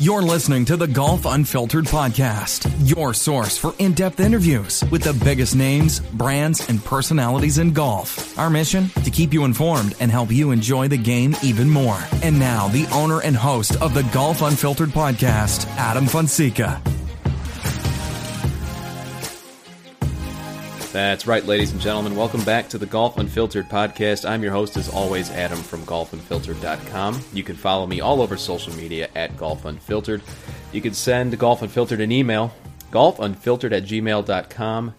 You're listening to the Golf Unfiltered podcast, your source for in depth interviews with the biggest names, brands, and personalities in golf. Our mission? To keep you informed and help you enjoy the game even more. And now, the owner and host of the Golf Unfiltered podcast, Adam Fonseca. That's right, ladies and gentlemen. Welcome back to the Golf Unfiltered podcast. I'm your host, as always, Adam from golfunfiltered.com. You can follow me all over social media at Golf Unfiltered. You can send Golf Unfiltered an email, golfunfiltered at gmail.com.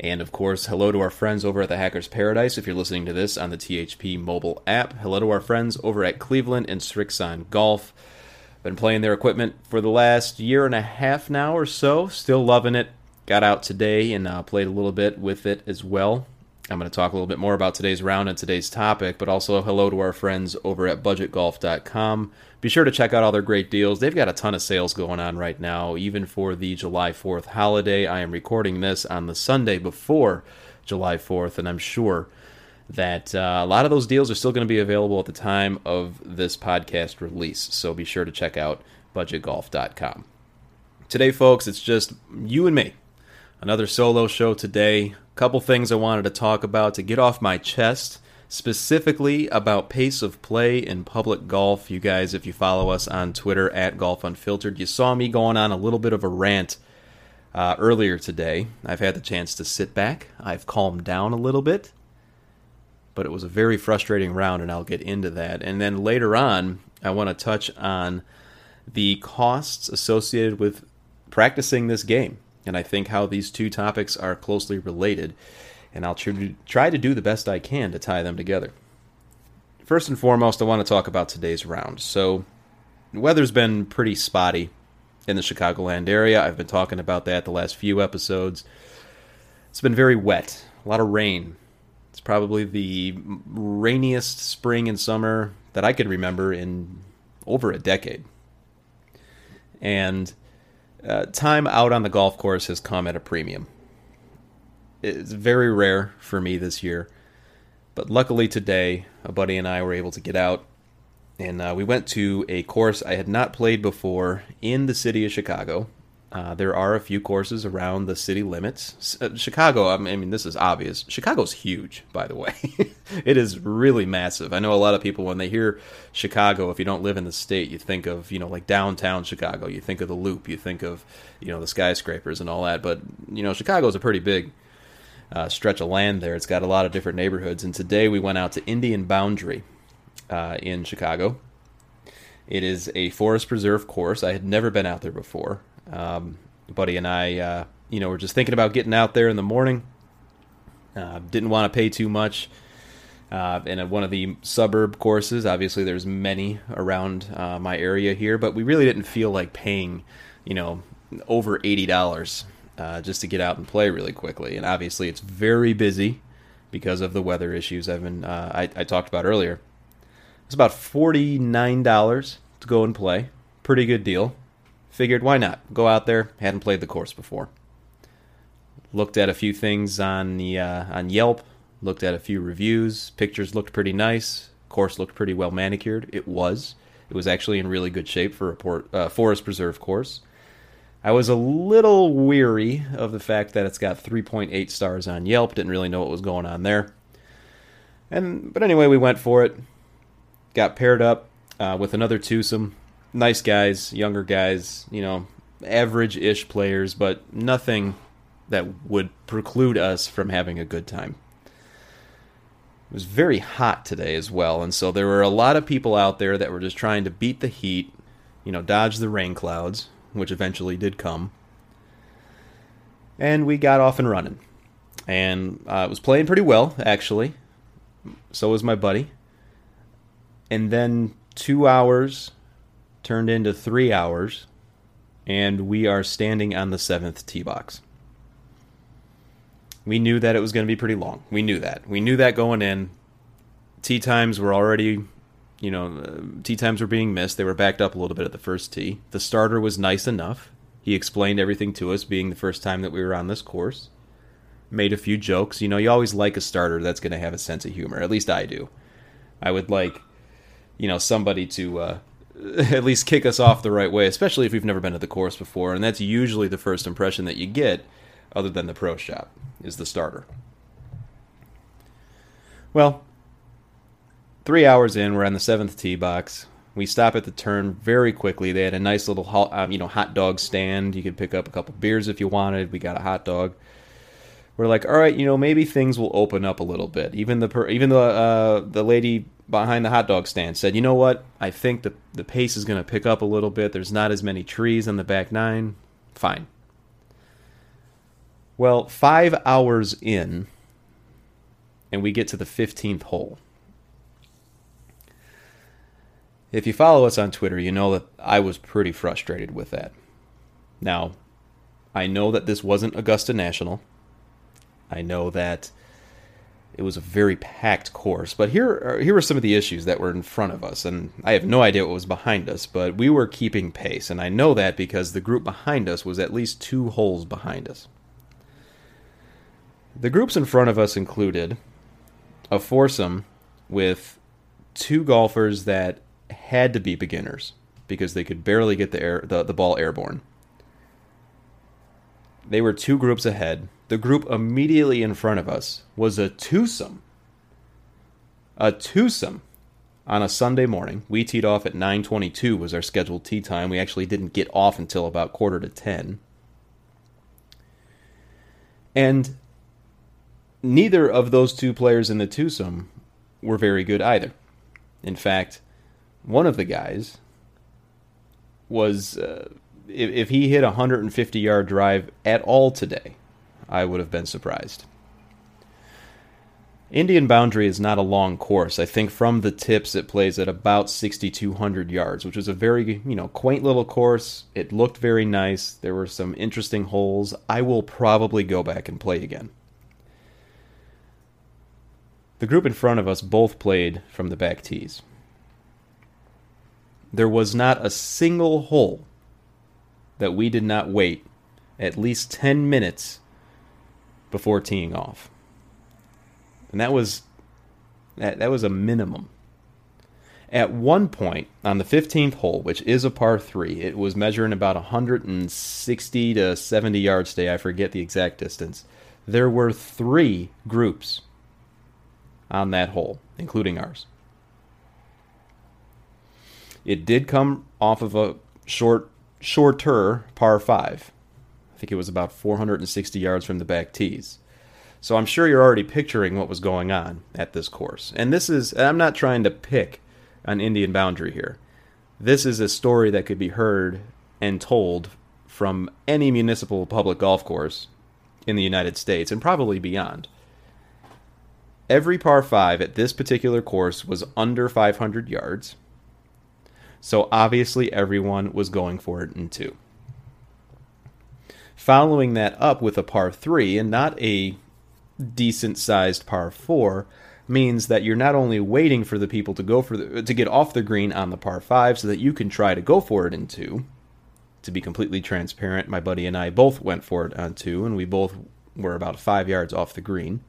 And of course, hello to our friends over at the Hackers Paradise if you're listening to this on the THP mobile app. Hello to our friends over at Cleveland and Srixon Golf. Been playing their equipment for the last year and a half now or so. Still loving it got out today and uh, played a little bit with it as well. I'm going to talk a little bit more about today's round and today's topic, but also hello to our friends over at budgetgolf.com. Be sure to check out all their great deals. They've got a ton of sales going on right now, even for the July 4th holiday. I am recording this on the Sunday before July 4th, and I'm sure that uh, a lot of those deals are still going to be available at the time of this podcast release. So be sure to check out budgetgolf.com. Today, folks, it's just you and me Another solo show today. A couple things I wanted to talk about to get off my chest, specifically about pace of play in public golf. You guys, if you follow us on Twitter at Golf Unfiltered, you saw me going on a little bit of a rant uh, earlier today. I've had the chance to sit back, I've calmed down a little bit, but it was a very frustrating round, and I'll get into that. And then later on, I want to touch on the costs associated with practicing this game and I think how these two topics are closely related, and I'll try to do the best I can to tie them together. First and foremost, I want to talk about today's round. So, the weather's been pretty spotty in the Chicagoland area. I've been talking about that the last few episodes. It's been very wet, a lot of rain. It's probably the rainiest spring and summer that I can remember in over a decade. And uh, time out on the golf course has come at a premium. It's very rare for me this year, but luckily today, a buddy and I were able to get out, and uh, we went to a course I had not played before in the city of Chicago. Uh, there are a few courses around the city limits. Uh, Chicago, I mean, this is obvious. Chicago's huge, by the way. it is really massive. I know a lot of people, when they hear Chicago, if you don't live in the state, you think of, you know, like downtown Chicago. You think of the Loop. You think of, you know, the skyscrapers and all that. But, you know, Chicago's a pretty big uh, stretch of land there. It's got a lot of different neighborhoods. And today we went out to Indian Boundary uh, in Chicago. It is a forest preserve course. I had never been out there before. Um, buddy and I, uh, you know, were just thinking about getting out there in the morning. Uh, didn't want to pay too much. Uh, in one of the suburb courses, obviously there's many around uh, my area here, but we really didn't feel like paying, you know, over eighty dollars uh, just to get out and play really quickly. And obviously it's very busy because of the weather issues I've been uh, I, I talked about earlier. It's about forty nine dollars to go and play. Pretty good deal. Figured why not? Go out there. Hadn't played the course before. Looked at a few things on the uh, on Yelp. Looked at a few reviews. Pictures looked pretty nice. Course looked pretty well manicured. It was. It was actually in really good shape for a port, uh, forest preserve course. I was a little weary of the fact that it's got 3.8 stars on Yelp. Didn't really know what was going on there. And but anyway, we went for it. Got paired up uh, with another twosome nice guys, younger guys, you know, average ish players, but nothing that would preclude us from having a good time. It was very hot today as well, and so there were a lot of people out there that were just trying to beat the heat, you know, dodge the rain clouds, which eventually did come. And we got off and running. And uh, I was playing pretty well, actually. So was my buddy. And then two hours turned into three hours, and we are standing on the seventh tee box. We knew that it was going to be pretty long. We knew that. We knew that going in. Tee times were already, you know, uh, tee times were being missed. They were backed up a little bit at the first tee. The starter was nice enough. He explained everything to us, being the first time that we were on this course. Made a few jokes. You know, you always like a starter that's going to have a sense of humor. At least I do. I would like, you know, somebody to uh, at least kick us off the right way, especially if we've never been to the course before. And that's usually the first impression that you get, other than the pro shop, is the starter. Well, three hours in, we're on the seventh tee box. We stop at the turn very quickly. They had a nice little, hot, um, you know, hot dog stand. You could pick up a couple beers if you wanted. We got a hot dog. We're like, all right, you know, maybe things will open up a little bit. Even the per- even the uh, the lady behind the hot dog stand said, you know what? I think the the pace is going to pick up a little bit. There's not as many trees on the back nine. Fine. Well, five hours in, and we get to the 15th hole. If you follow us on Twitter, you know that I was pretty frustrated with that. Now, I know that this wasn't Augusta National. I know that it was a very packed course, but here are, here were some of the issues that were in front of us, and I have no idea what was behind us, but we were keeping pace, and I know that because the group behind us was at least two holes behind us. The groups in front of us included a foursome with two golfers that had to be beginners because they could barely get the air the, the ball airborne. They were two groups ahead. The group immediately in front of us was a twosome. A twosome on a Sunday morning. We teed off at 9:22 was our scheduled tee time. We actually didn't get off until about quarter to 10. And neither of those two players in the twosome were very good either. In fact, one of the guys was uh, if, if he hit a 150 yard drive at all today, I would have been surprised. Indian Boundary is not a long course. I think from the tips it plays at about 6200 yards, which is a very, you know, quaint little course. It looked very nice. There were some interesting holes. I will probably go back and play again. The group in front of us both played from the back tees. There was not a single hole that we did not wait at least 10 minutes before teeing off. And that was that, that was a minimum. At one point on the 15th hole, which is a par 3, it was measuring about 160 to 70 yards today, I forget the exact distance. There were 3 groups on that hole, including ours. It did come off of a short, shorter par five. I think it was about 460 yards from the back tees. So I'm sure you're already picturing what was going on at this course. And this is, and I'm not trying to pick an Indian boundary here. This is a story that could be heard and told from any municipal public golf course in the United States and probably beyond. Every par 5 at this particular course was under 500 yards. So obviously everyone was going for it in 2. Following that up with a par 3 and not a decent sized par 4 means that you're not only waiting for the people to go for the, to get off the green on the par 5 so that you can try to go for it in 2. To be completely transparent, my buddy and I both went for it on 2 and we both were about 5 yards off the green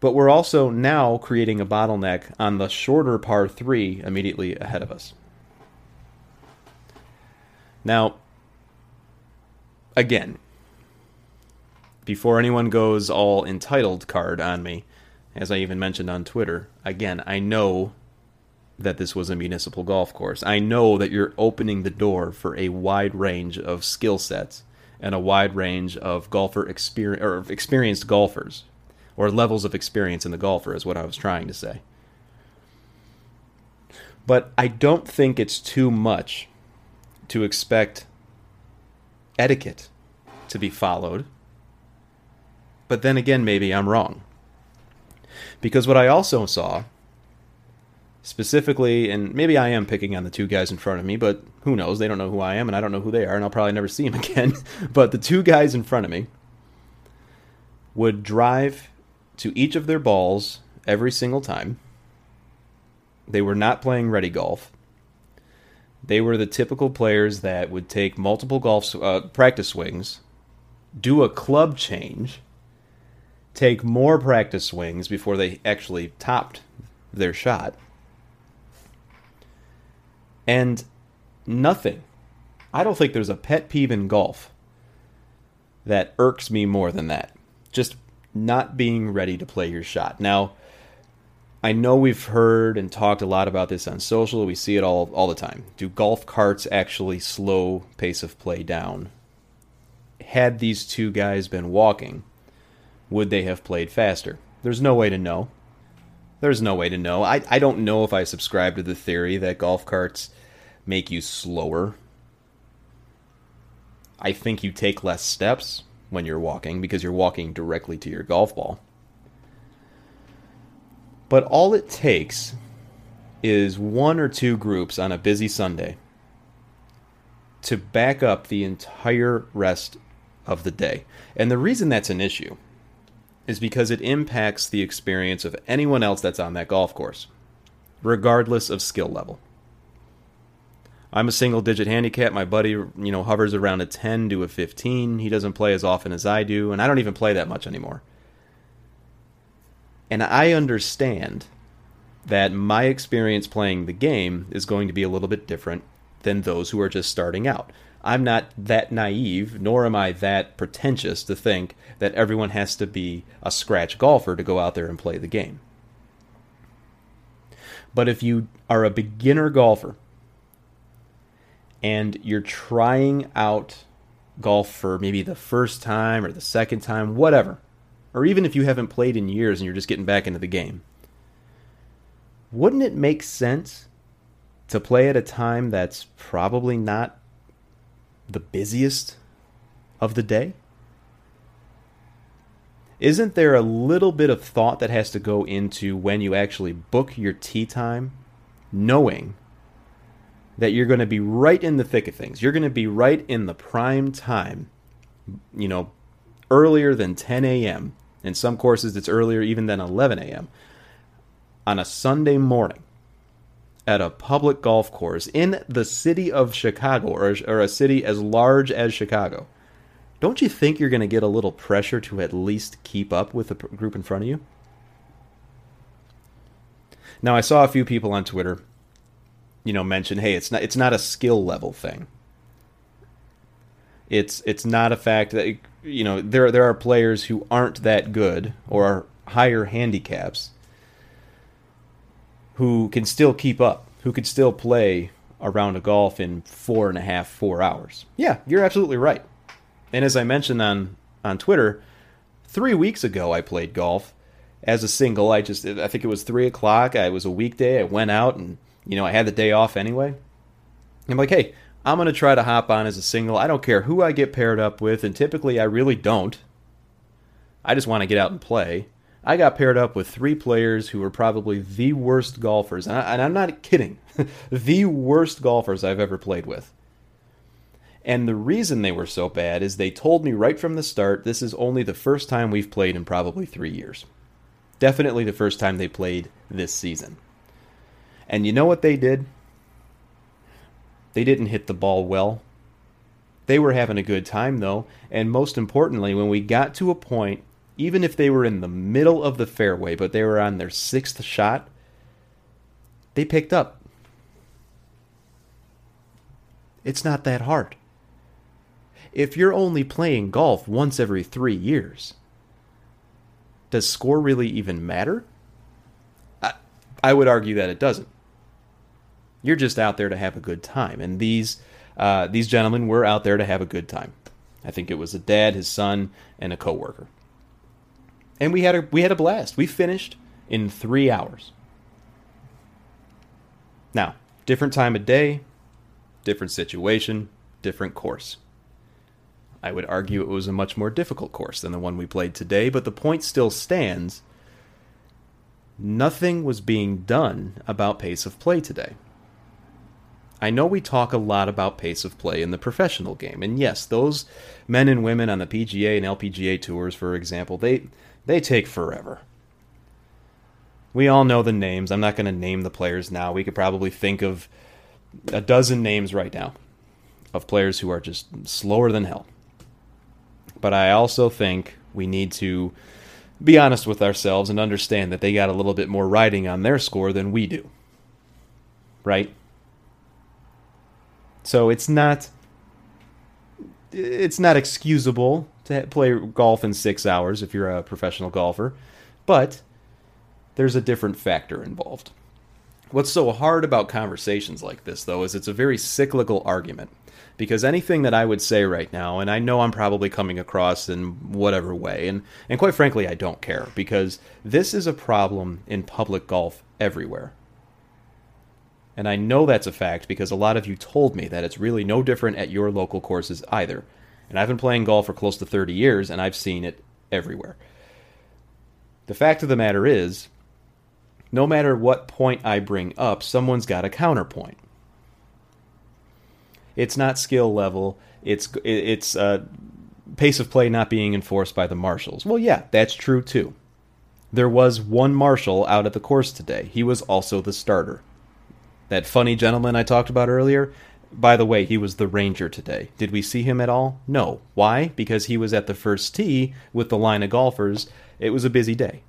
but we're also now creating a bottleneck on the shorter par 3 immediately ahead of us. Now, again, before anyone goes all entitled card on me, as I even mentioned on Twitter, again, I know that this was a municipal golf course. I know that you're opening the door for a wide range of skill sets and a wide range of golfer experience or experienced golfers or levels of experience in the golfer is what I was trying to say. But I don't think it's too much to expect etiquette to be followed. But then again, maybe I'm wrong. Because what I also saw Specifically, and maybe I am picking on the two guys in front of me, but who knows? They don't know who I am, and I don't know who they are, and I'll probably never see them again. but the two guys in front of me would drive to each of their balls every single time. They were not playing ready golf. They were the typical players that would take multiple golf uh, practice swings, do a club change, take more practice swings before they actually topped their shot. And nothing. I don't think there's a pet peeve in golf that irks me more than that. Just not being ready to play your shot. Now, I know we've heard and talked a lot about this on social. We see it all all the time. Do golf carts actually slow pace of play down? Had these two guys been walking, would they have played faster? There's no way to know. There's no way to know. I, I don't know if I subscribe to the theory that golf carts make you slower. I think you take less steps when you're walking because you're walking directly to your golf ball. But all it takes is one or two groups on a busy Sunday to back up the entire rest of the day. And the reason that's an issue is because it impacts the experience of anyone else that's on that golf course, regardless of skill level. I'm a single digit handicap. My buddy, you know, hovers around a 10 to a 15. He doesn't play as often as I do, and I don't even play that much anymore. And I understand that my experience playing the game is going to be a little bit different than those who are just starting out. I'm not that naive, nor am I that pretentious to think that everyone has to be a scratch golfer to go out there and play the game. But if you are a beginner golfer and you're trying out golf for maybe the first time or the second time, whatever, or even if you haven't played in years and you're just getting back into the game, wouldn't it make sense to play at a time that's probably not the busiest of the day? Isn't there a little bit of thought that has to go into when you actually book your tee time, knowing that you're going to be right in the thick of things? You're going to be right in the prime time, you know, earlier than 10 a.m. In some courses, it's earlier even than 11 a.m. on a Sunday morning at a public golf course in the city of Chicago or, or a city as large as Chicago, don't you think you're going to get a little pressure to at least keep up with the group in front of you? Now, I saw a few people on Twitter, you know, mention, "Hey, it's not it's not a skill level thing. It's it's not a fact that you know there there are players who aren't that good or are higher handicaps who can still keep up, who could still play around a round of golf in four and a half, four hours. Yeah, you're absolutely right. And as I mentioned on on Twitter, three weeks ago I played golf as a single. I just I think it was three o'clock. I was a weekday. I went out and you know I had the day off anyway. I'm like, hey, I'm going to try to hop on as a single. I don't care who I get paired up with, and typically I really don't. I just want to get out and play. I got paired up with three players who were probably the worst golfers, and, I, am not kidding, the worst golfers I've ever played with. And the reason they were so bad is they told me right from the start this is only the first time we've played in probably three years. Definitely the first time they played this season. And you know what they did? They didn't hit the ball well. They were having a good time, though, and most importantly, when we got to a point, even if they were in the middle of the fairway, but they were on their sixth shot, they picked up. It's not that hard if you're only playing golf once every three years, does score really even matter? I, I would argue that it doesn't. You're just out there to have a good time, and these uh, these gentlemen were out there to have a good time. I think it was a dad, his son, and a coworker, and we had a we had a blast. We finished in three hours. Now, different time of day, different situation, different course. I would argue it was a much more difficult course than the one we played today, but the point still stands nothing was being done about pace of play today. I know we talk a lot about pace of play in the professional game, and yes, those men and women on the PGA and LPGA tours, for example, they they take forever. We all know the names. I'm not going to name the players now. We could probably think of a dozen names right now of players who are just slower than hell. But I also think we need to be honest with ourselves and understand that they got a little bit more riding on their score than we do. Right? So it's not it's not excusable to play golf in 6 hours if you're a professional golfer, but there's a different factor involved. What's so hard about conversations like this though is it's a very cyclical argument because anything that I would say right now, and I know I'm probably coming across in whatever way, and, and quite frankly, I don't care because this is a problem in public golf everywhere. And I know that's a fact because a lot of you told me that it's really no different at your local courses either. And I've been playing golf for close to 30 years and I've seen it everywhere. The fact of the matter is, no matter what point I bring up, someone's got a counterpoint. It's not skill level. It's it's uh, pace of play not being enforced by the marshals. Well, yeah, that's true too. There was one marshal out at the course today. He was also the starter. That funny gentleman I talked about earlier. By the way, he was the ranger today. Did we see him at all? No. Why? Because he was at the first tee with the line of golfers. It was a busy day.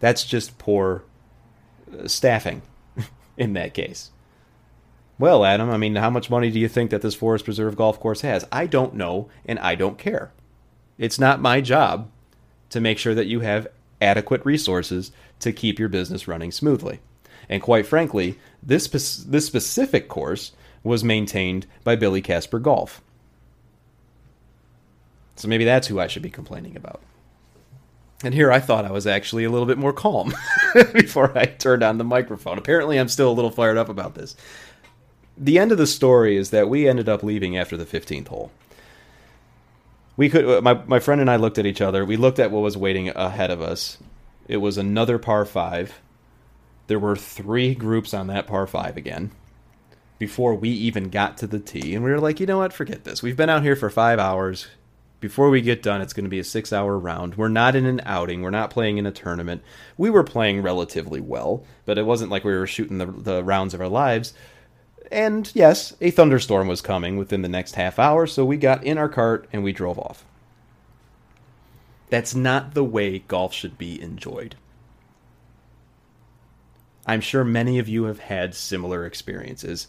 That's just poor uh, staffing in that case. Well, Adam, I mean, how much money do you think that this Forest Preserve golf course has? I don't know, and I don't care. It's not my job to make sure that you have adequate resources to keep your business running smoothly. And quite frankly, this this specific course was maintained by Billy Casper Golf. So maybe that's who I should be complaining about. And here I thought I was actually a little bit more calm before I turned on the microphone. Apparently, I'm still a little fired up about this the end of the story is that we ended up leaving after the 15th hole. We could uh, my my friend and I looked at each other. We looked at what was waiting ahead of us. It was another par 5. There were 3 groups on that par 5 again before we even got to the tee and we were like, "You know what? Forget this. We've been out here for 5 hours. Before we get done, it's going to be a 6-hour round. We're not in an outing. We're not playing in a tournament. We were playing relatively well, but it wasn't like we were shooting the the rounds of our lives." And yes, a thunderstorm was coming within the next half hour, so we got in our cart and we drove off. That's not the way golf should be enjoyed. I'm sure many of you have had similar experiences.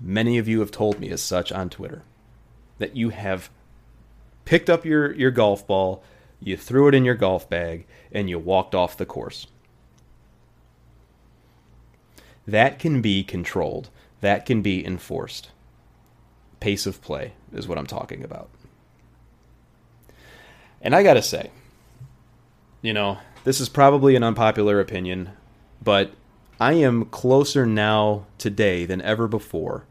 Many of you have told me as such on Twitter that you have picked up your, your golf ball, you threw it in your golf bag, and you walked off the course. That can be controlled that can be enforced. Pace of play is what I'm talking about. And I got to say, you know, this is probably an unpopular opinion, but I am closer now today than ever before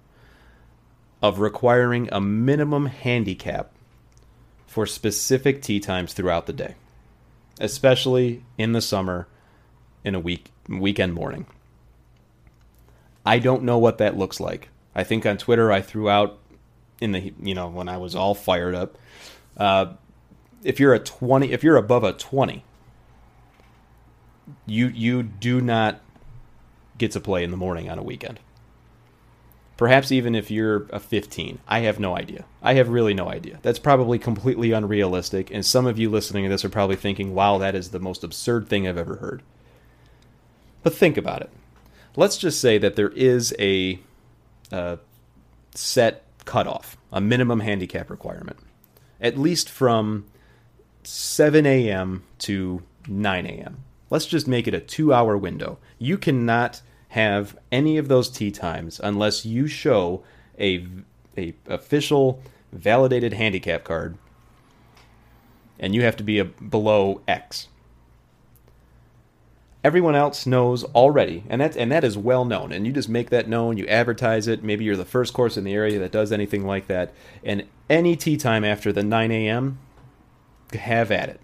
of requiring a minimum handicap for specific tee times throughout the day, especially in the summer in a week weekend morning. I don't know what that looks like. I think on Twitter I threw out in the you know when I was all fired up. Uh, if you're a twenty, if you're above a twenty, you you do not get to play in the morning on a weekend. Perhaps even if you're a 15. I have no idea. I have really no idea. That's probably completely unrealistic, and some of you listening to this are probably thinking, wow, that is the most absurd thing I've ever heard. But think about it let's just say that there is a, a set cutoff, a minimum handicap requirement, at least from 7 a.m. to 9 a.m. Let's just make it a two hour window. You cannot have any of those tee times unless you show a, a official validated handicap card and you have to be a, below X everyone else knows already, and that and that is well known. And you just make that known. You advertise it. Maybe you're the first course in the area that does anything like that. And any tee time after the 9 a.m., have at it.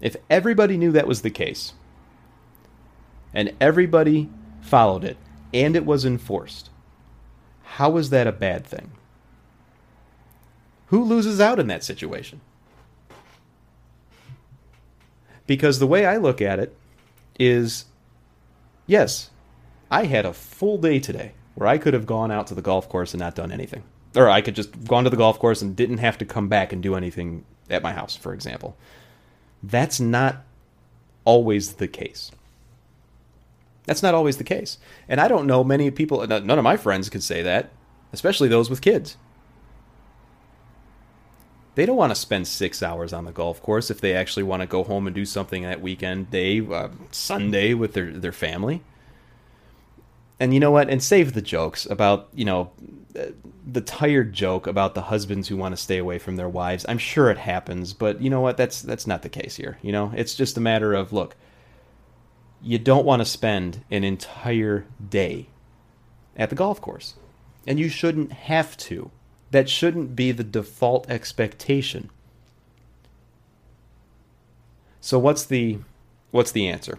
If everybody knew that was the case, and everybody followed it and it was enforced, how is that a bad thing? Who loses out in that situation? Because the way I look at it is yes, I had a full day today where I could have gone out to the golf course and not done anything. Or I could just gone to the golf course and didn't have to come back and do anything at my house, for example. That's not always the case. That's not always the case. And I don't know many people, none of my friends could say that, especially those with kids. They don't want to spend six hours on the golf course if they actually want to go home and do something that weekend day, uh, Sunday with their, their family. And you know what? And save the jokes about, you know, the tired joke about the husbands who want to stay away from their wives. I'm sure it happens, but you know what? That's that's not the case here. You know, it's just a matter of look, you don't want to spend an entire day at the golf course. And you shouldn't have to. That shouldn't be the default expectation. So what's the what's the answer?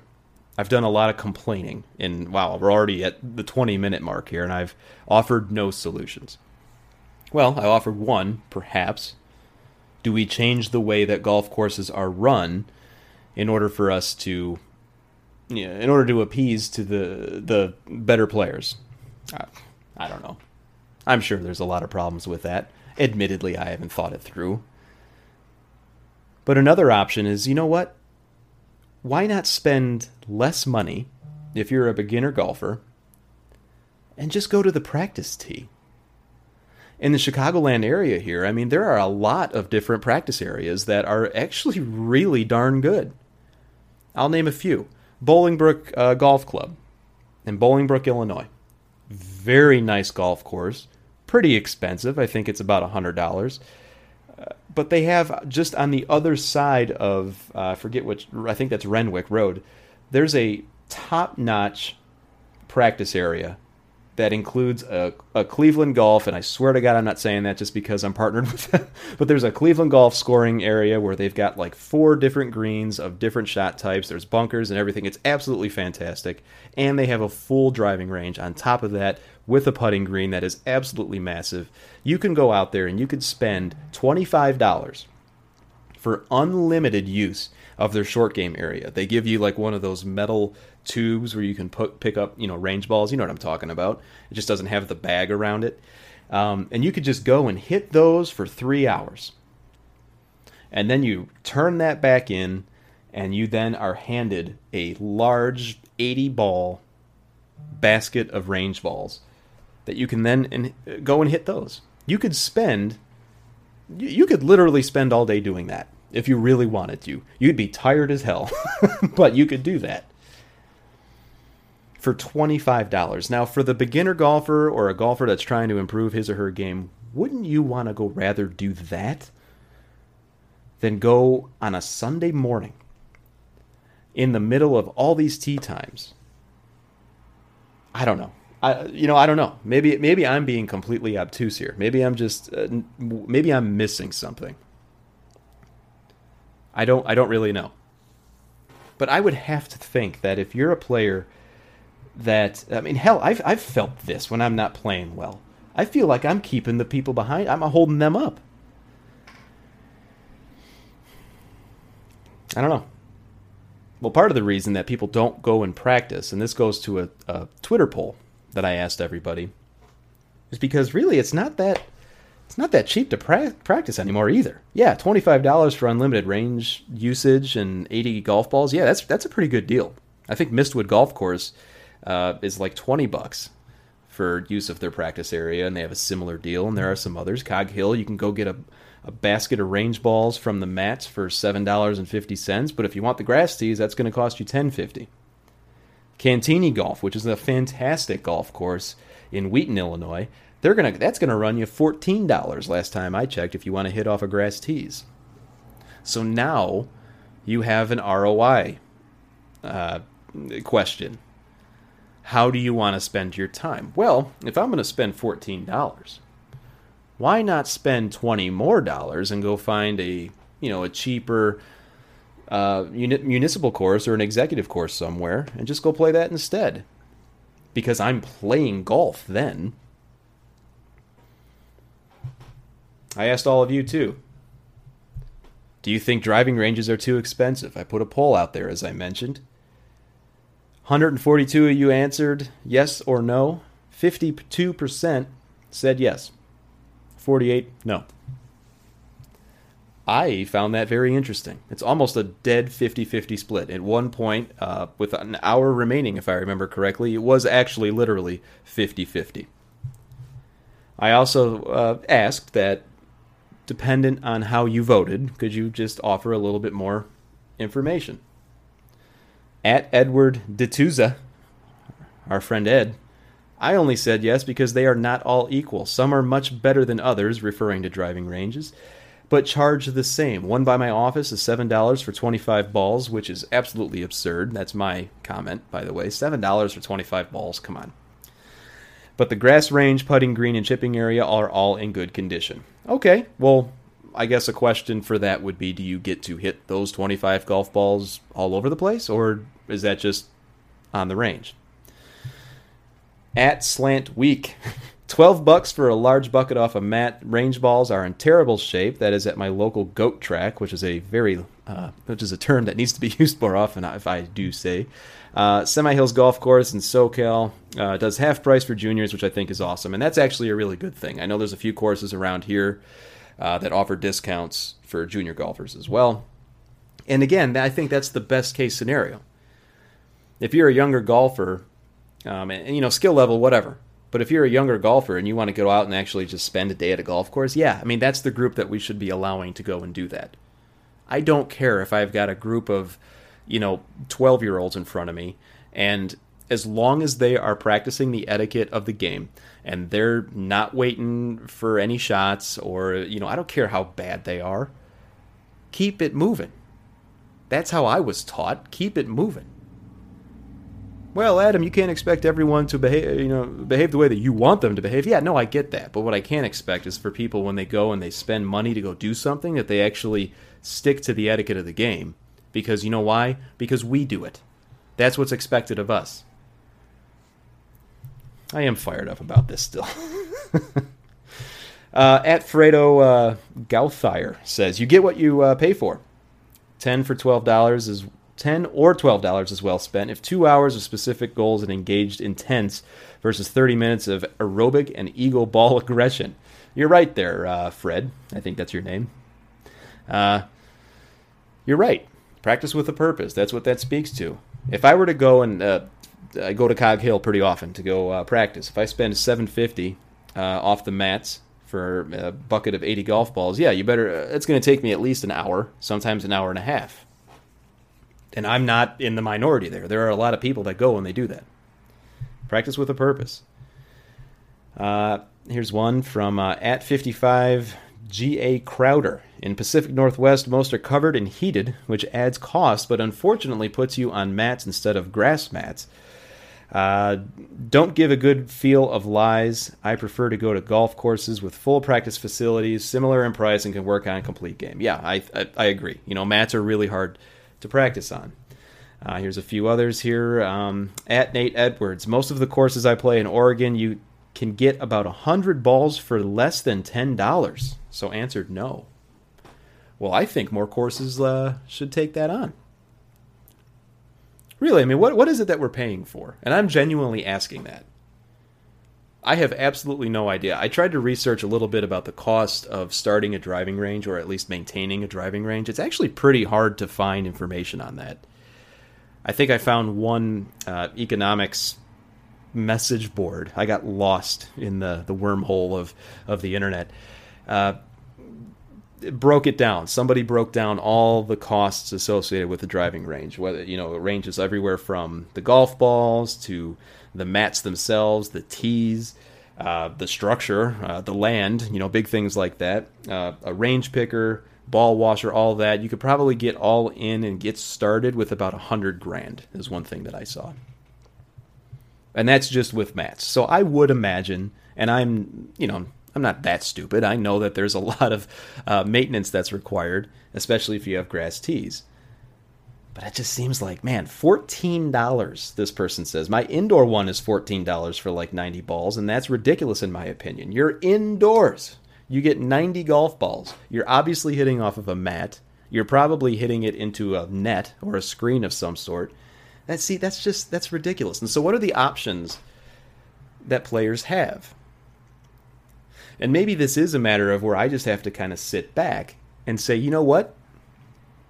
I've done a lot of complaining and wow, we're already at the 20 minute mark here and I've offered no solutions. Well, I offered one, perhaps. Do we change the way that golf courses are run in order for us to know, in order to appease to the the better players? I, I don't know. I'm sure there's a lot of problems with that. Admittedly, I haven't thought it through. But another option is you know what? Why not spend less money if you're a beginner golfer and just go to the practice tee? In the Chicagoland area here, I mean, there are a lot of different practice areas that are actually really darn good. I'll name a few Bolingbrook uh, Golf Club in Bolingbrook, Illinois. Very nice golf course pretty expensive. I think it's about a hundred dollars. Uh, but they have just on the other side of uh, I forget which I think that's Renwick Road. There's a top-notch practice area that includes a, a Cleveland Golf, and I swear to God, I'm not saying that just because I'm partnered with them. but there's a Cleveland Golf scoring area where they've got like four different greens of different shot types. There's bunkers and everything. It's absolutely fantastic, and they have a full driving range on top of that with a putting green that is absolutely massive. You can go out there and you could spend twenty five dollars for unlimited use of their short game area. They give you like one of those metal tubes where you can put pick up you know range balls. You know what I'm talking about. It just doesn't have the bag around it, um, and you could just go and hit those for three hours, and then you turn that back in, and you then are handed a large 80 ball basket of range balls that you can then in, go and hit those. You could spend you could literally spend all day doing that if you really wanted to. You'd be tired as hell, but you could do that for $25. Now, for the beginner golfer or a golfer that's trying to improve his or her game, wouldn't you want to go rather do that than go on a Sunday morning in the middle of all these tee times? I don't know. I, you know, I don't know. Maybe maybe I'm being completely obtuse here. Maybe I'm just uh, maybe I'm missing something. I don't I don't really know. But I would have to think that if you're a player that I mean, hell, I've I've felt this when I'm not playing well. I feel like I'm keeping the people behind. I'm holding them up. I don't know. Well, part of the reason that people don't go and practice, and this goes to a, a Twitter poll that I asked everybody, is because really it's not that it's not that cheap to pra- practice anymore either. Yeah, twenty five dollars for unlimited range usage and eighty golf balls. Yeah, that's that's a pretty good deal. I think Mistwood Golf Course uh, is like 20 bucks for use of their practice area, and they have a similar deal. And there are some others. Cog Hill, you can go get a, a basket of range balls from the mats for seven dollars and fifty cents. But if you want the grass tees, that's going to cost you ten fifty. Cantigny Golf, which is a fantastic golf course in Wheaton, Illinois, they're gonna that's gonna run you fourteen dollars. Last time I checked, if you want to hit off a grass tees. So now you have an ROI uh, question how do you want to spend your time? Well, if I'm going to spend $14, why not spend 20 more dollars and go find a, you know, a cheaper uh, municipal course or an executive course somewhere and just go play that instead. Because I'm playing golf then. I asked all of you too. Do you think driving ranges are too expensive? I put a poll out there, as I mentioned. 142 of you answered yes or no. 52% said yes. 48 no. I found that very interesting. It's almost a dead 50 50 split. At one point, uh, with an hour remaining, if I remember correctly, it was actually literally 50 50. I also uh, asked that, dependent on how you voted, could you just offer a little bit more information? At Edward Detuza, our friend Ed, I only said yes because they are not all equal. Some are much better than others, referring to driving ranges but charge the same. One by my office is $7 for 25 balls, which is absolutely absurd. That's my comment, by the way. $7 for 25 balls, come on. But the grass range, putting green, and chipping area are all in good condition. Okay, well, I guess a question for that would be do you get to hit those 25 golf balls all over the place, or is that just on the range? At Slant Week. 12 bucks for a large bucket off a mat. Range balls are in terrible shape. That is at my local goat track, which is a very, uh, which is a term that needs to be used more often, if I do say. Uh, Simi Hills Golf Course in SoCal uh, does half price for juniors, which I think is awesome, and that's actually a really good thing. I know there's a few courses around here uh, that offer discounts for junior golfers as well. And again, I think that's the best case scenario. If you're a younger golfer, um, and, and you know skill level, whatever but if you're a younger golfer and you want to go out and actually just spend a day at a golf course, yeah, I mean, that's the group that we should be allowing to go and do that. I don't care if I've got a group of, you know, 12 year olds in front of me, and as long as they are practicing the etiquette of the game and they're not waiting for any shots or, you know, I don't care how bad they are, keep it moving. That's how I was taught. Keep it moving well, Adam, you can't expect everyone to behave, you know, behave the way that you want them to behave. Yeah, no, I get that. But what I can't expect is for people when they go and they spend money to go do something that they actually stick to the etiquette of the game. Because you know why? Because we do it. That's what's expected of us. I am fired up about this still. uh, at Fredo uh, Gauthier says, "You get what you uh, pay for. Ten for twelve dollars is 10 or $12 is well spent if two hours of specific goals and engaged intense versus 30 minutes of aerobic and eagle ball aggression. You're right there, uh, Fred. I think that's your name. Uh, you're right. Practice with a purpose. That's what that speaks to. If I were to go and uh, I go to Cog Hill pretty often to go uh, practice, if I spend 750 uh, off the mats for a bucket of 80 golf balls, yeah, you better. Uh, it's going to take me at least an hour, sometimes an hour and a half and I'm not in the minority there. There are a lot of people that go and they do that. Practice with a purpose. Uh, here's one from uh, at 55 G.A. Crowder. In Pacific Northwest, most are covered and heated, which adds cost, but unfortunately puts you on mats instead of grass mats. Uh, don't give a good feel of lies. I prefer to go to golf courses with full practice facilities, similar in price, and can work on a complete game. Yeah, I, I, I agree. You know, mats are really hard to practice on. Uh, here's a few others here. Um, at Nate Edwards, most of the courses I play in Oregon, you can get about 100 balls for less than $10. So answered no. Well, I think more courses uh, should take that on. Really, I mean, what, what is it that we're paying for? And I'm genuinely asking that. I have absolutely no idea. I tried to research a little bit about the cost of starting a driving range or at least maintaining a driving range. It's actually pretty hard to find information on that. I think I found one uh, economics message board. I got lost in the, the wormhole of, of the internet. Uh, it broke it down. Somebody broke down all the costs associated with the driving range. Whether you know, it ranges everywhere from the golf balls to the mats themselves, the tees, uh, the structure, uh, the land, you know, big things like that, uh, a range picker, ball washer, all that. You could probably get all in and get started with about a hundred grand. Is one thing that I saw, and that's just with mats. So I would imagine, and I'm, you know, I'm not that stupid. I know that there's a lot of uh, maintenance that's required, especially if you have grass tees. But it just seems like, man, $14, this person says. My indoor one is $14 for like 90 balls, and that's ridiculous in my opinion. You're indoors. You get 90 golf balls. You're obviously hitting off of a mat. You're probably hitting it into a net or a screen of some sort. That see, that's just that's ridiculous. And so what are the options that players have? And maybe this is a matter of where I just have to kind of sit back and say, you know what?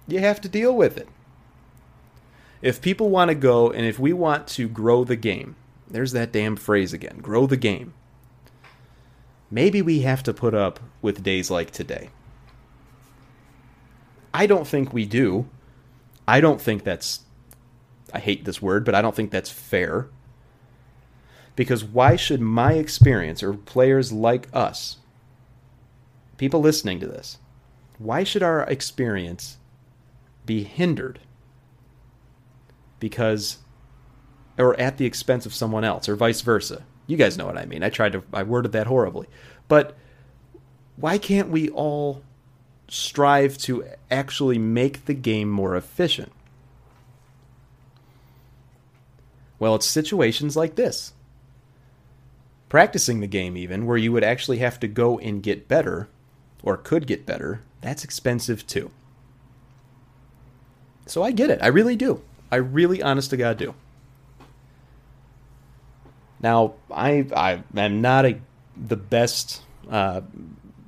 You have to deal with it if people want to go and if we want to grow the game, there's that damn phrase again grow the game. Maybe we have to put up with days like today. I don't think we do. I don't think that's, I hate this word, but I don't think that's fair. Because why should my experience or players like us, people listening to this, why should our experience be hindered because or at the expense of someone else or vice versa. You guys know what I mean. I tried to I worded that horribly. But why can't we all strive to actually make the game more efficient? Well, it's situations like this. Practicing the game, even, where you would actually have to go and get better, or could get better, that's expensive too. So I get it. I really do. I really, honest to God, do. Now, I I am not a the best uh,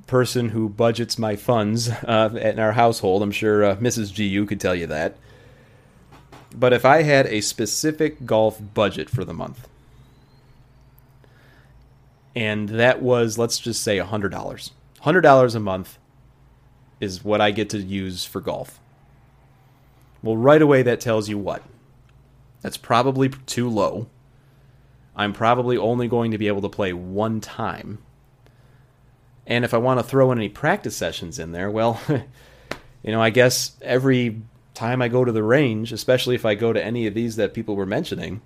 person who budgets my funds uh, in our household. I'm sure uh, Mrs. GU could tell you that. But if I had a specific golf budget for the month, and that was, let's just say, $100. $100 a month is what I get to use for golf. Well, right away, that tells you what? That's probably too low. I'm probably only going to be able to play one time. And if I want to throw in any practice sessions in there, well, you know, I guess every time I go to the range, especially if I go to any of these that people were mentioning,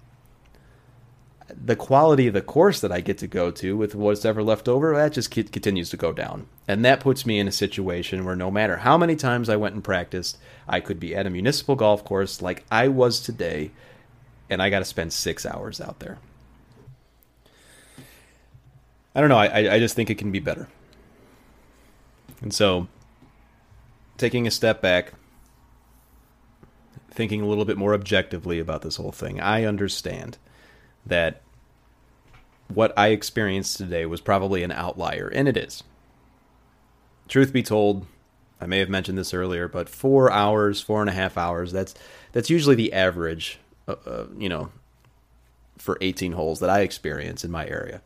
the quality of the course that I get to go to with what's ever left over, that just continues to go down. And that puts me in a situation where no matter how many times I went and practiced, I could be at a municipal golf course like I was today, and I got to spend six hours out there. I don't know. I, I just think it can be better. And so, taking a step back, thinking a little bit more objectively about this whole thing, I understand that what I experienced today was probably an outlier, and it is. Truth be told, I may have mentioned this earlier, but four hours, four and a half hours, that's that's usually the average, uh, uh, you know, for 18 holes that I experience in my area.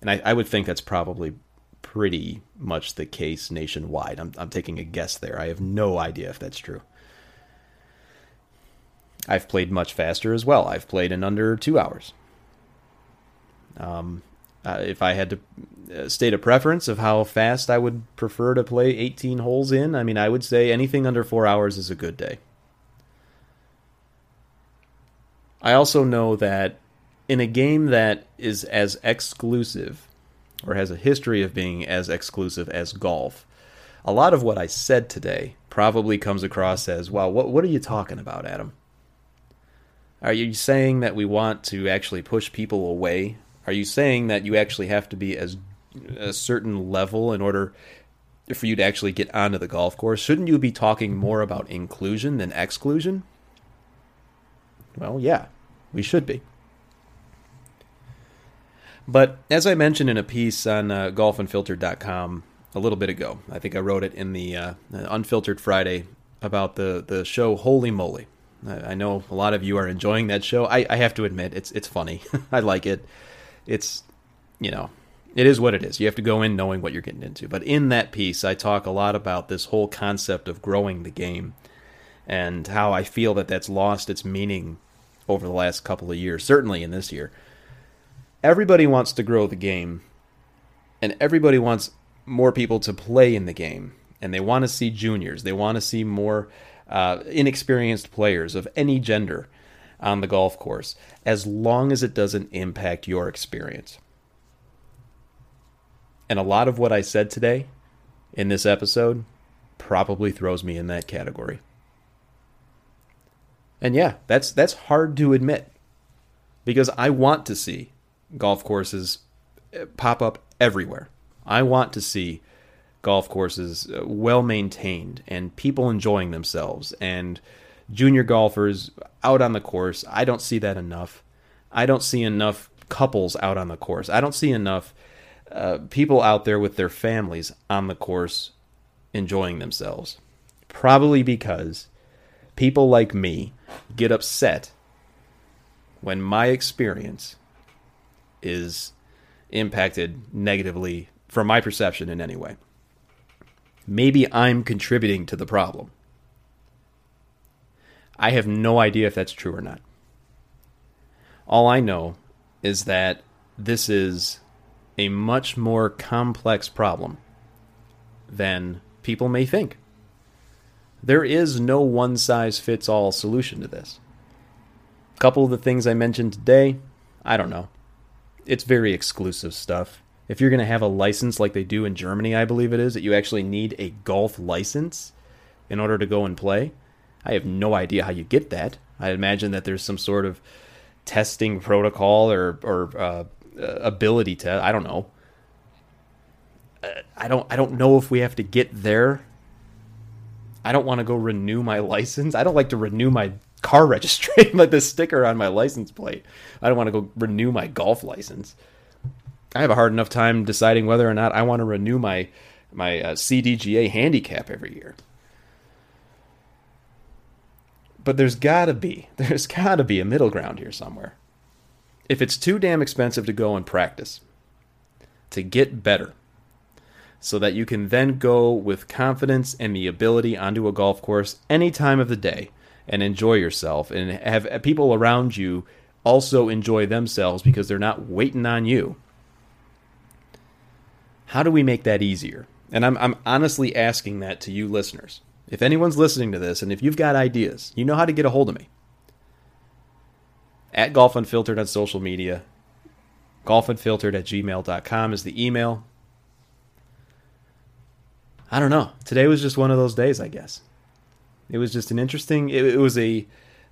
And I, I would think that's probably pretty much the case nationwide. I'm, I'm taking a guess there. I have no idea if that's true. I've played much faster as well. I've played in under two hours. Um, uh, if I had to uh, state a preference of how fast I would prefer to play 18 holes in, I mean, I would say anything under four hours is a good day. I also know that in a game that is as exclusive, or has a history of being as exclusive as golf, a lot of what I said today probably comes across as, well, what, what are you talking about, Adam? Are you saying that we want to actually push people away? Are you saying that you actually have to be as a certain level in order for you to actually get onto the golf course? Shouldn't you be talking more about inclusion than exclusion? Well, yeah, we should be. But as I mentioned in a piece on uh, golfunfiltered.com a little bit ago, I think I wrote it in the uh, Unfiltered Friday about the, the show Holey Moley. I know a lot of you are enjoying that show. I, I have to admit, it's it's funny. I like it. It's you know, it is what it is. You have to go in knowing what you're getting into. But in that piece, I talk a lot about this whole concept of growing the game and how I feel that that's lost its meaning over the last couple of years. Certainly in this year, everybody wants to grow the game, and everybody wants more people to play in the game, and they want to see juniors. They want to see more uh, inexperienced players of any gender on the golf course, as long as it doesn't impact your experience. And a lot of what I said today in this episode probably throws me in that category. And yeah, that's that's hard to admit because I want to see golf courses uh, pop up everywhere. I want to see golf courses uh, well maintained and people enjoying themselves and junior golfers out on the course. I don't see that enough. I don't see enough couples out on the course. I don't see enough uh, people out there with their families on the course enjoying themselves. Probably because people like me get upset when my experience is impacted negatively from my perception in any way. Maybe I'm contributing to the problem. I have no idea if that's true or not. All I know is that this is a much more complex problem than people may think. There is no one size fits all solution to this. A couple of the things I mentioned today, I don't know. It's very exclusive stuff. If you're going to have a license like they do in Germany, I believe it is, that you actually need a golf license in order to go and play, I have no idea how you get that. I imagine that there's some sort of testing protocol or or uh, ability to. I don't know. Uh, I don't. I don't know if we have to get there. I don't want to go renew my license. I don't like to renew my car registration, like the sticker on my license plate. I don't want to go renew my golf license. I have a hard enough time deciding whether or not I want to renew my my uh, CDGA handicap every year but there's got to be there's got to be a middle ground here somewhere. If it's too damn expensive to go and practice, to get better, so that you can then go with confidence and the ability onto a golf course any time of the day and enjoy yourself and have people around you also enjoy themselves because they're not waiting on you. How do we make that easier? And I'm, I'm honestly asking that to you listeners. If anyone's listening to this and if you've got ideas, you know how to get a hold of me. At Golf Unfiltered on social media. Golfunfiltered at gmail.com is the email. I don't know. Today was just one of those days, I guess. It was just an interesting, it, it was a,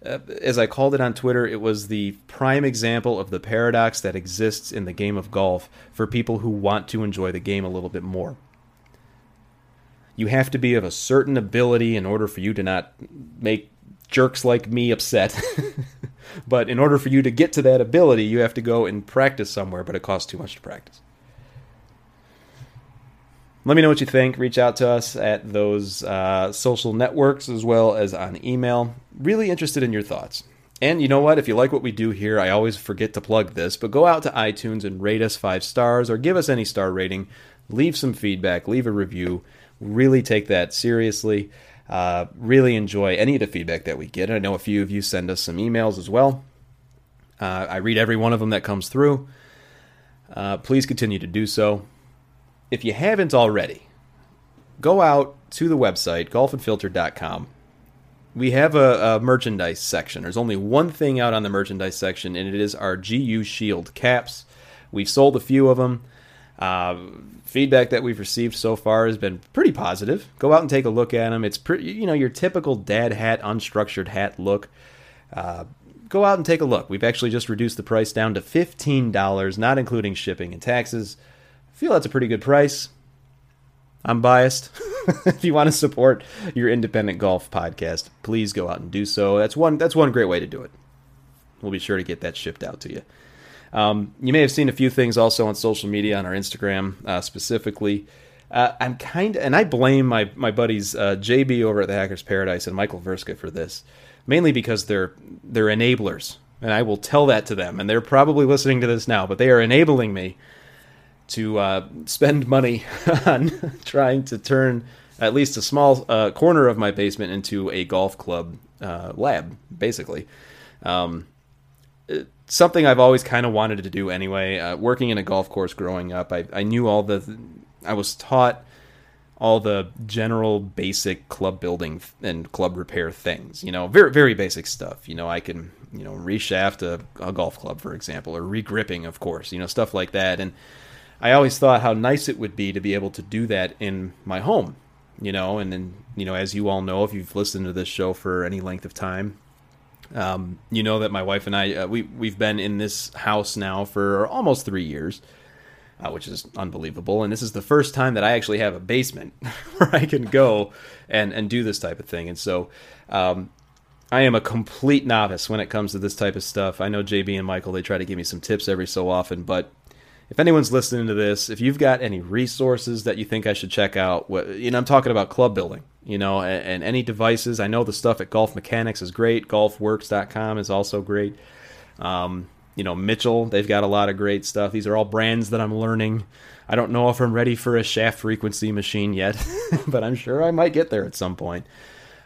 uh, as I called it on Twitter, it was the prime example of the paradox that exists in the game of golf for people who want to enjoy the game a little bit more you have to be of a certain ability in order for you to not make jerks like me upset. but in order for you to get to that ability, you have to go and practice somewhere, but it costs too much to practice. Let me know what you think. Reach out to us at those uh, social networks as well as on email. Really interested in your thoughts. And you know what? If you like what we do here, I always forget to plug this, but go out to iTunes and rate us five stars or give us any star rating. Leave some feedback, leave a review really take that seriously. Uh, really enjoy any of the feedback that we get. I know a few of you send us some emails as well. Uh, I read every one of them that comes through. Uh, please continue to do so. If you haven't already, go out to the website, golfunfiltered.com. We have a, a, merchandise section. There's only one thing out on the merchandise section, and it is our GU Shield caps. We've sold a few of them. Uh, feedback that we've received so far has been pretty positive. Go out and take a look at them. It's pretty, you know, your typical dad hat, unstructured hat look. Uh, go out and take a look. We've actually just reduced the price down to $15, not including shipping and taxes. I feel that's a pretty good price. I'm biased. if you want to support your independent golf podcast, please go out and do so. That's one that's one great way to do it. We'll be sure to get that shipped out to you. Um, you may have seen a few things also on social media on our Instagram uh, specifically. Uh, I'm kind of, and I blame my my buddies uh, JB over at the Hackers Paradise and Michael Verska for this, mainly because they're they're enablers, and I will tell that to them, and they're probably listening to this now, but they are enabling me to uh, spend money on trying to turn at least a small uh, corner of my basement into a golf club uh, lab, basically. Um, something I've always kind of wanted to do anyway. Uh, working in a golf course growing up, I, I knew all the, I was taught all the general basic club building and club repair things. You know, very very basic stuff. You know, I can you know reshaft a, a golf club, for example, or regripping, of course. You know, stuff like that. And I always thought how nice it would be to be able to do that in my home. You know, and then you know, as you all know, if you've listened to this show for any length of time, Um, you know that my wife and I uh, we we've been in this house now for almost three years, uh, which is unbelievable. And this is the first time that I actually have a basement where I can go and and do this type of thing. And so, um, I am a complete novice when it comes to this type of stuff. I know JB and Michael they try to give me some tips every so often, but if anyone's listening to this, if you've got any resources that you think I should check out, you know, I'm talking about club building, you know, and, and any devices. I know the stuff at GolfMechanix is great. Golfworks.com is also great. Um, you know, Mitchell, they've got a lot of great stuff. These are all brands that I'm learning. I don't know if I'm ready for a shaft frequency machine yet, but I'm sure I might get there at some point.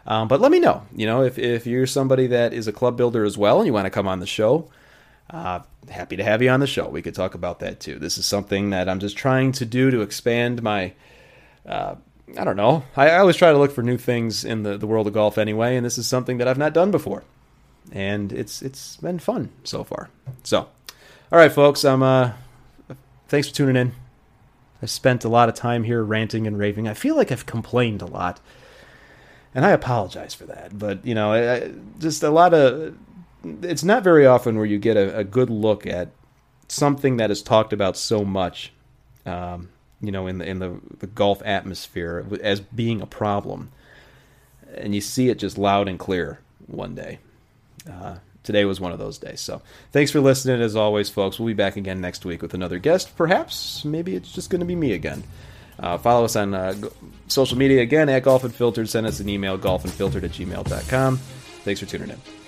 Um, but let me know, you know, if, if you're somebody that is a club builder as well and you want to come on the show, uh, happy to have you on the show. We could talk about that too. This is something that I'm just trying to do to expand my. Uh, I don't know. I, I, always try to look for new things in the, the world of golf anyway, and this is something that I've not done before, and it's it's been fun so far. So, all right, folks. I'm uh, thanks for tuning in. I spent a lot of time here ranting and raving. I feel like I've complained a lot, and I apologize for that. But you know, I, just a lot of it's not very often where you get a, a, good look at something that is talked about so much, um, you know, in the in the, the golf atmosphere as being a problem, and you see it just loud and clear one day. Uh, today was one of those days. So thanks for listening as always, folks. We'll be back again next week with another guest. Perhaps, maybe it's just going to be me again. Uh, follow us on uh, social media again at Golf Unfiltered. Send us an email, golfunfiltered at gmail.com. Thanks for tuning in.